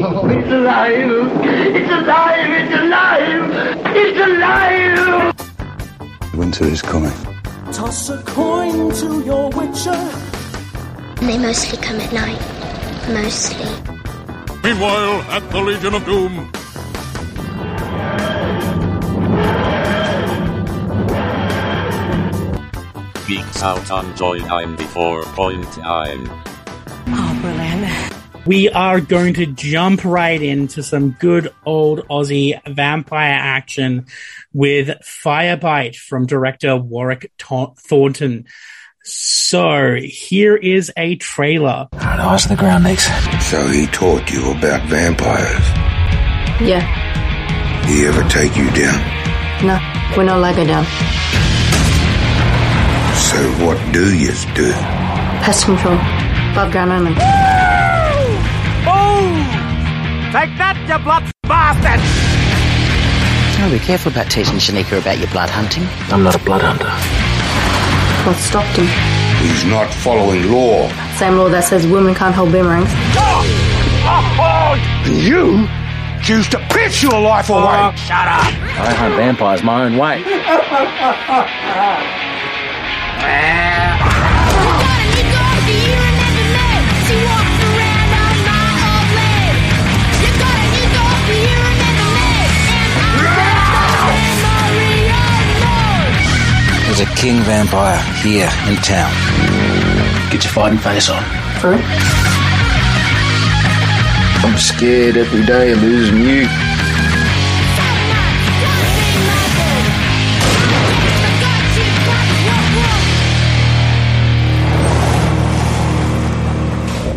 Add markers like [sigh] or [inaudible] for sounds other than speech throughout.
Oh, it's alive! It's alive! It's alive! It's alive! Winter is coming. Toss a coin to your witcher. They mostly come at night. Mostly. Meanwhile, at the Legion of Doom. Beats out on Joy 94.9. Oh, ah, brilliant. We are going to jump right into some good old Aussie vampire action with Firebite from director Warwick Ta- Thornton. So here is a trailer. How do I the ground next? So he taught you about vampires. Yeah. He ever take you down? No, we're not like it down. So what do you do? Pest control. Above ground only. Take that, you blood bastard! Oh, be careful about teaching Shanika about your blood hunting. I'm not a blood hunter. What stopped him? He's not following law. Same law that says women can't hold boomerangs. And you choose to piss your life away. Oh, shut up! I hunt vampires my own way. [laughs] There's king vampire here in town. Get your fighting face on. For real? I'm scared every day of losing you.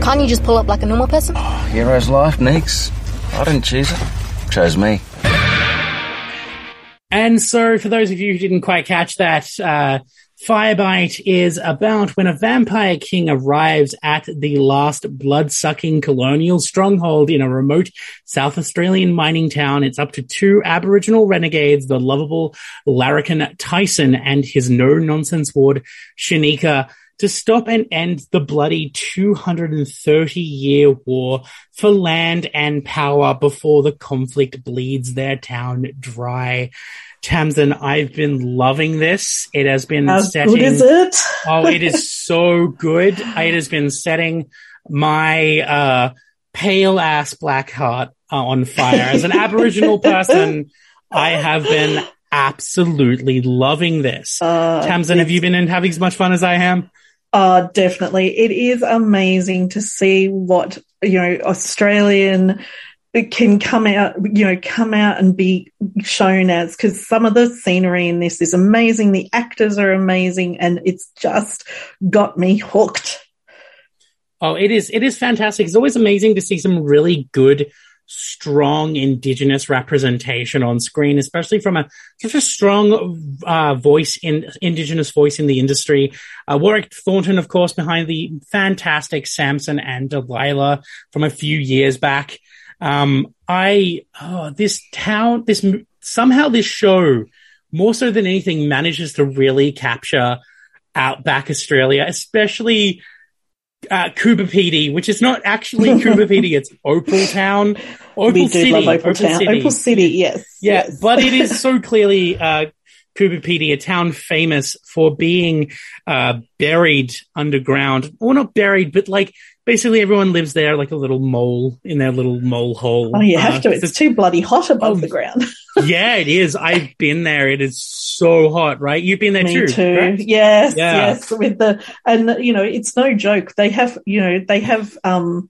Can't you just pull up like a normal person? Oh, Hero's life, Neeks. I didn't choose it. Chose me. And so, for those of you who didn't quite catch that, uh, Firebite is about when a vampire king arrives at the last blood-sucking colonial stronghold in a remote South Australian mining town. It's up to two Aboriginal renegades, the lovable Larrikin Tyson and his no-nonsense ward, Shanika, to stop and end the bloody 230 year war for land and power before the conflict bleeds their town dry. Tamsin, I've been loving this. It has been How setting. good is it? [laughs] oh, it is so good. It has been setting my uh, pale ass black heart uh, on fire. As an Aboriginal [laughs] person, I have been absolutely loving this. Uh, Tamsin, have you been in having as much fun as I am? Uh, definitely. It is amazing to see what, you know, Australian can come out, you know, come out and be shown as, because some of the scenery in this is amazing. The actors are amazing and it's just got me hooked. Oh, it is, it is fantastic. It's always amazing to see some really good, strong indigenous representation on screen, especially from a such a strong uh, voice in indigenous voice in the industry. Uh, Warwick Thornton, of course, behind the fantastic Samson and Delilah from a few years back. Um, I oh, this town, this somehow this show more so than anything manages to really capture outback Australia, especially uh, PD, which is not actually [laughs] Coober Pedy, it's Opal Town. Opal we do City. love Opal, Town. City. Opal City, yes. Yeah, yes. but it is [laughs] so clearly uh, PD, a town famous for being uh, buried underground. Well, not buried, but like basically everyone lives there like a little mole in their little mole hole. Oh, you have to. It's, it's too bloody hot above oh, the ground. [laughs] yeah, it is. I've been there. It is so hot, right? You've been there Me too. too. Correct? Yes, Yeah. yes. With the and you know, it's no joke. They have you know they have um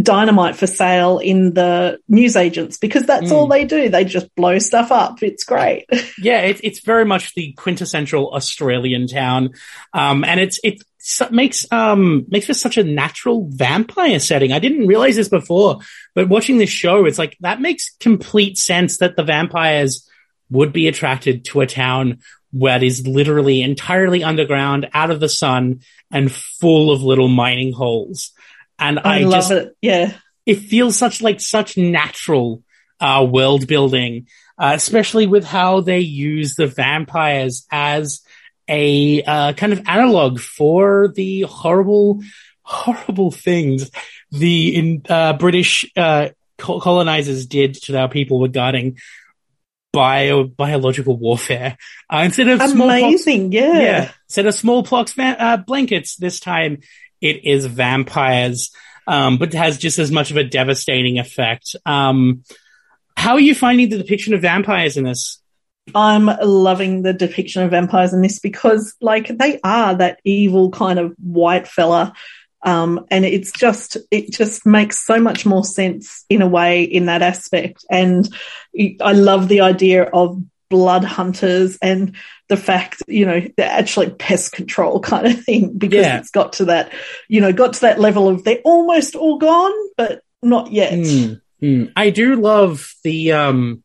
dynamite for sale in the newsagents because that's Mm. all they do. They just blow stuff up. It's great. [laughs] Yeah, it's it's very much the quintessential Australian town, um, and it's it's su- makes um makes for such a natural vampire setting. I didn't realize this before, but watching this show, it's like that makes complete sense that the vampires would be attracted to a town that is literally entirely underground, out of the sun, and full of little mining holes. And I, I love just, it. Yeah. it feels such like such natural uh, world building, uh, especially with how they use the vampires as a uh, kind of analog for the horrible, horrible things the in, uh, British uh, colonizers did to our people regarding bio biological warfare. Uh, instead of smallpox, Amazing. Yeah. yeah, instead of smallpox va- uh, blankets, this time it is vampires, um, but has just as much of a devastating effect. Um, how are you finding the depiction of vampires in this? I'm loving the depiction of vampires in this because, like, they are that evil kind of white fella. Um, and it's just, it just makes so much more sense in a way in that aspect. And I love the idea of blood hunters and the fact, you know, they're actually pest control [laughs] kind of thing because Yeah. it's got to that, you know, got to that level of they're almost all gone, but not yet. Mm, mm. I do love the um,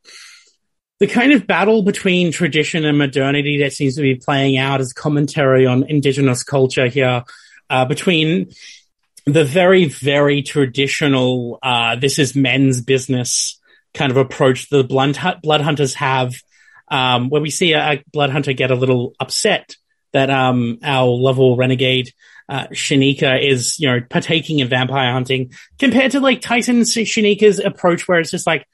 the kind of battle between tradition and modernity that seems to be playing out as commentary on indigenous culture here. Uh, between the very, very traditional, uh, this is men's business kind of approach the blood, blood hunters have, um, where we see a, a blood hunter get a little upset that um, our level renegade uh, Shanika is, you know, partaking in vampire hunting compared to like Tyson Shanika's approach, where it's just like,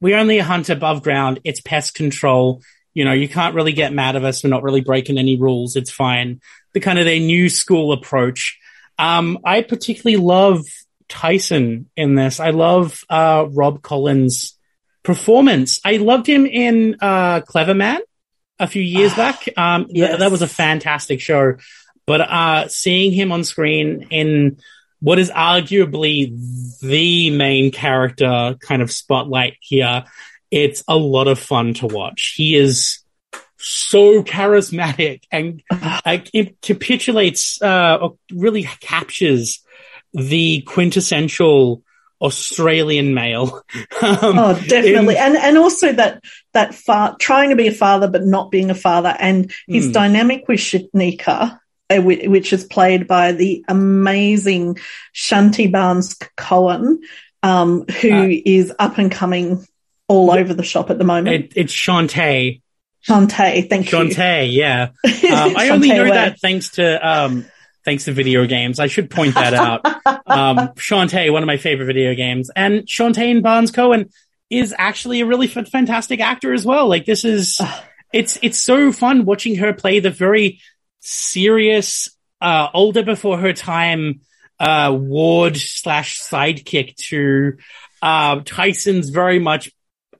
we only hunt above ground. It's pest control. You know, you can't really get mad at us. We're not really breaking any rules. It's fine. The kind of their new school approach. Um, I particularly love Tyson in this. I love uh, Rob Collins' performance. I loved him in uh, Cleverman a few years back. Um, yes. that was a fantastic show. But uh, seeing him on screen in what is arguably the main character kind of spotlight here, it's a lot of fun to watch. He is so charismatic and [sighs] uh, it capitulates, uh, or really captures the quintessential Australian male. [laughs] Um, oh, definitely, in- and and also that that fa- trying to be a father but not being a father, and his Hmm. dynamic with Shanika, which is played by the amazing Shanti Barnes Cohen, um, who is up and coming all over the shop at the moment. it, it's Shantae. Shantae, thank you. Shantae, yeah. [laughs] Um, I only know that thanks to um, thanks to video games. I should point that out. um, [laughs] Shantae, one of my favorite video games, and Shantae and Barnes Cohen is actually a really f- fantastic actor as well. Like this is, it's it's so fun watching her play the very serious, uh, older before her time uh, ward slash sidekick to uh, Tyson's very much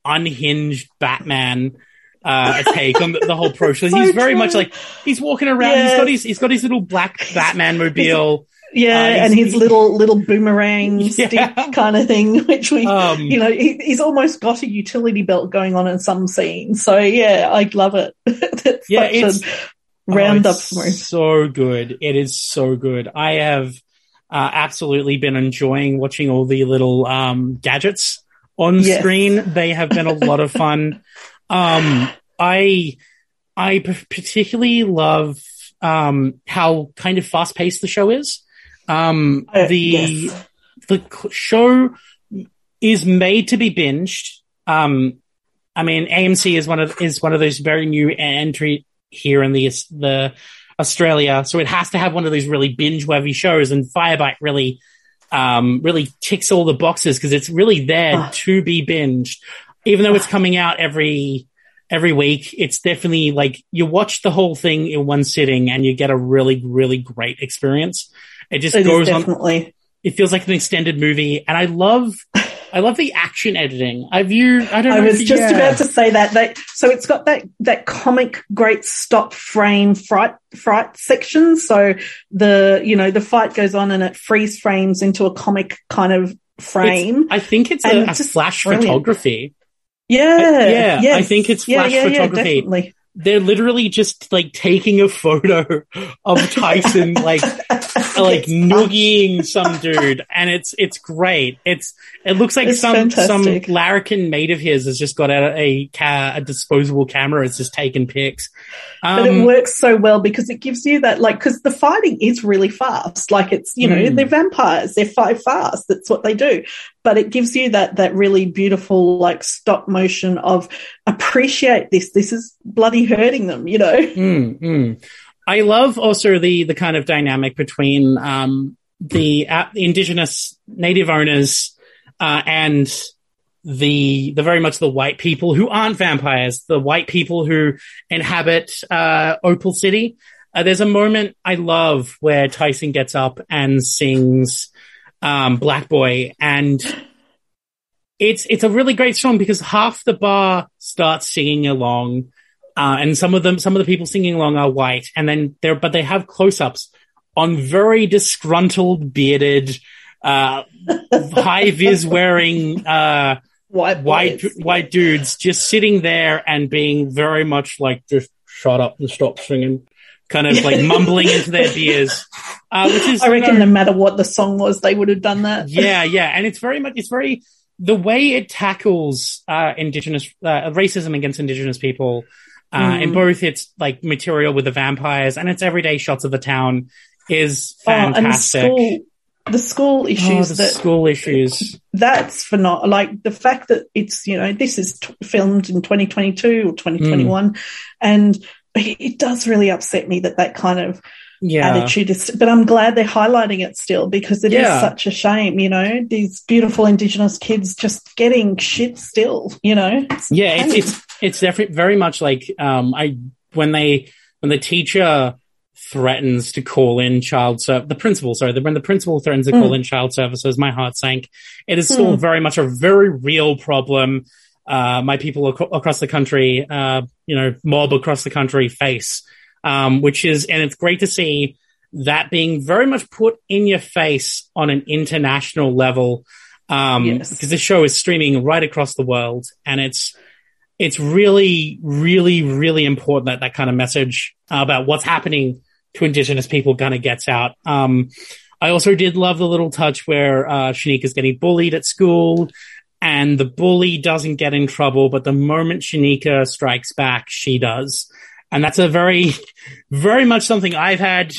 unhinged Batman uh, [laughs] take on the, the whole pro. So, So he's very true. much like he's walking around. He's Yes. got his he's got his little black Batman mobile. Yeah, Uh, and his little little boomerang [laughs] Yeah. stick kind of thing, [laughs] which we, Um, you know, he, he's almost got a utility belt going on in some scenes. So yeah, I love it. Yeah, it's- a round Oh, up for him. So good. It is so good. I have uh, absolutely been enjoying watching all the little um, gadgets on Yes. screen. They have been a lot of fun. Um, I I p- particularly love um, how kind of fast paced the show is. Um, Uh, the yes. the show is made to be binged. Um, I mean, AMC is one of is one of those very new entry here in the the Australia, so it has to have one of these really binge worthy shows, and Firebite really um, really ticks all the boxes because it's really there Ah. to be binged, even though it's coming out every every week. It's definitely like you watch the whole thing in one sitting, and you get a really really great experience. It just It goes on definitely. it feels like an extended movie, and I love, [laughs] I love the action editing. I've you, I don't. I know was just yeah. about to say that. That so it's got that that comic great stop frame fright fright section. So the you know the fight goes on and it freeze frames into a comic kind of frame. It's- I think it's a, a flash brilliant. photography. yeah, I- yeah, yes. I think it's flash yeah, yeah, photography. definitely. they're literally just like taking a photo of Tyson, [laughs] like [laughs] like noogieing some dude, and it's it's great. It's it looks like It's some fantastic. some larrikin mate of his has just got out a ca- a disposable camera. It's just taking pics. but Um, it works so well because it gives you that like because the fighting is really fast like it's you know Mm. they're vampires they're fight fast that's what they do but it gives you that that really beautiful like stop motion of appreciate this this is bloody hurting them you know Mm, mm. I love also the the kind of dynamic between um, the uh, indigenous native owners uh, and the the very much the white people who aren't vampires, the white people who inhabit uh, Opal City. Uh, there's a moment I love where Tyson gets up and sings um, Black Boy, and it's it's a really great song because half the bar starts singing along, uh, and some of them some of the people singing along are white, and then they're but they have close ups on very disgruntled, bearded, uh, [laughs] high vis wearing uh, white white boys, white dudes just sitting there and being very much like just shut up and stop singing, kind of like [laughs] mumbling into their beers, uh, which is i you reckon know- no matter what the song was they would have done that yeah, yeah, and it's very much it's very the way it tackles uh, indigenous uh, racism against indigenous people. Uh, Mm. In both its like material with the vampires and its everyday shots of the town is Oh, and the fantastic. school the school Oh, issues the that school issues. that's for not like the fact that it's you know this is t- filmed in 2022 or 2021 and it, it does really upset me that that kind of Yeah. attitude is but i'm glad they're highlighting it still because it is Yeah. such a shame you know these beautiful indigenous kids just getting shit still you know It's yeah it's it's it's definitely very much like um i when they when the teacher threatens to call in child ser- the principal sorry the, when the principal threatens to call Mm. in child services my heart sank it is still Mm. very much a very real problem uh my people ac- across the country uh you know mob across the country face um which is and it's great to see that being very much put in your face on an international level um Yes. because this show is streaming right across the world and it's it's really, really, really important that that kind of message about what's happening to Indigenous people kind of gets out. Um, I also did love the little touch where uh, Shanika's getting bullied at school, and the bully doesn't get in trouble, but the moment Shanika strikes back, she does, and that's a very, very much something I've had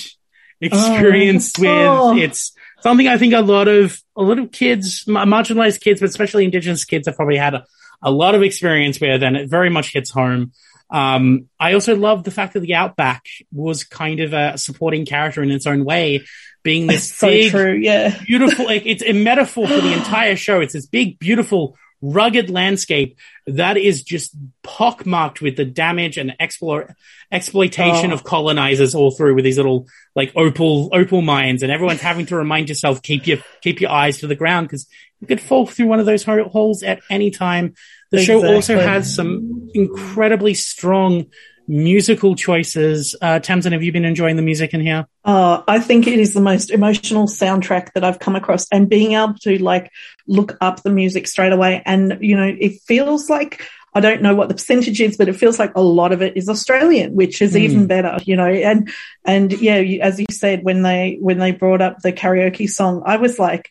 experience with. Oh. It's something I think a lot of a lot of kids, marginalized kids, but especially Indigenous kids, have probably had a, a lot of experience with, and it very much hits home. Um, I also love the fact that the Outback was kind of a supporting character in its own way, being this so big, true yeah beautiful. Like, it's a metaphor for the entire show. It's this big, beautiful, rugged landscape that is just pockmarked with the damage and explore, exploitation Oh. of colonizers all through with these little like opal opal mines, and everyone's having to remind yourself keep your keep your eyes to the ground because you could fall through one of those holes at any time. The show also has some incredibly strong musical choices. Uh, Tamsin, have you been enjoying the music in here? Uh, I think it is the most emotional soundtrack that I've come across, and being able to like look up the music straight away, and you know, it feels like I don't know what the percentage is, but it feels like a lot of it is Australian, which is Mm. even better, you know. And and yeah, as you said, when they when they brought up the karaoke song, I was like,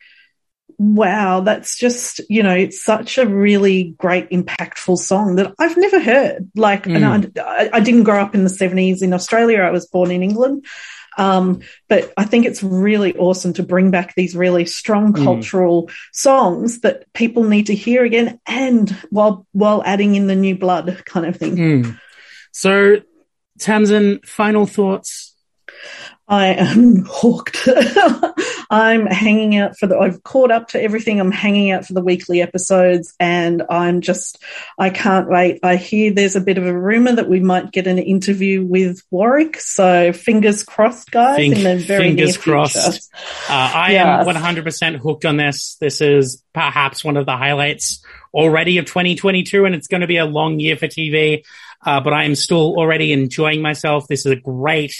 wow, that's just you know, it's such a really great, impactful song that I've never heard. Like, and I, I didn't grow up in the seventies in Australia. I was born in England. Um, but I think it's really awesome to bring back these really strong Mm. cultural songs that people need to hear again, and while while adding in the new blood kind of thing. Mm. So, Tamsin, final thoughts. I am [laughs] hooked. I'm hanging out for the. I've caught up to everything. I'm hanging out for the weekly episodes, and I'm just. I can't wait. I hear there's a bit of a rumor that we might get an interview with Warwick. So fingers crossed, guys. Think- in the very fingers near crossed. Uh, I Yes. am 100% hooked on this. This is perhaps one of the highlights already of 2022, and it's going to be a long year for TV. Uh, but I am still already enjoying myself. This is a great,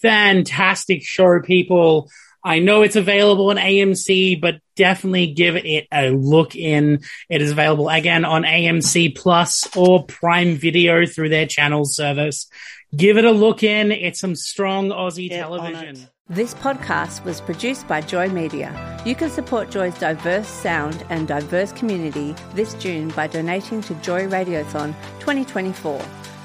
fantastic show, people. I know it's available on AMC, but definitely give it a look in. It is available again on AMC Plus or Prime Video through their channel service. Give it a look in. It's some strong Aussie Get television. This podcast was produced by Joy Media. You can support Joy's diverse sound and diverse community this June by donating to Joy Radiothon 2024.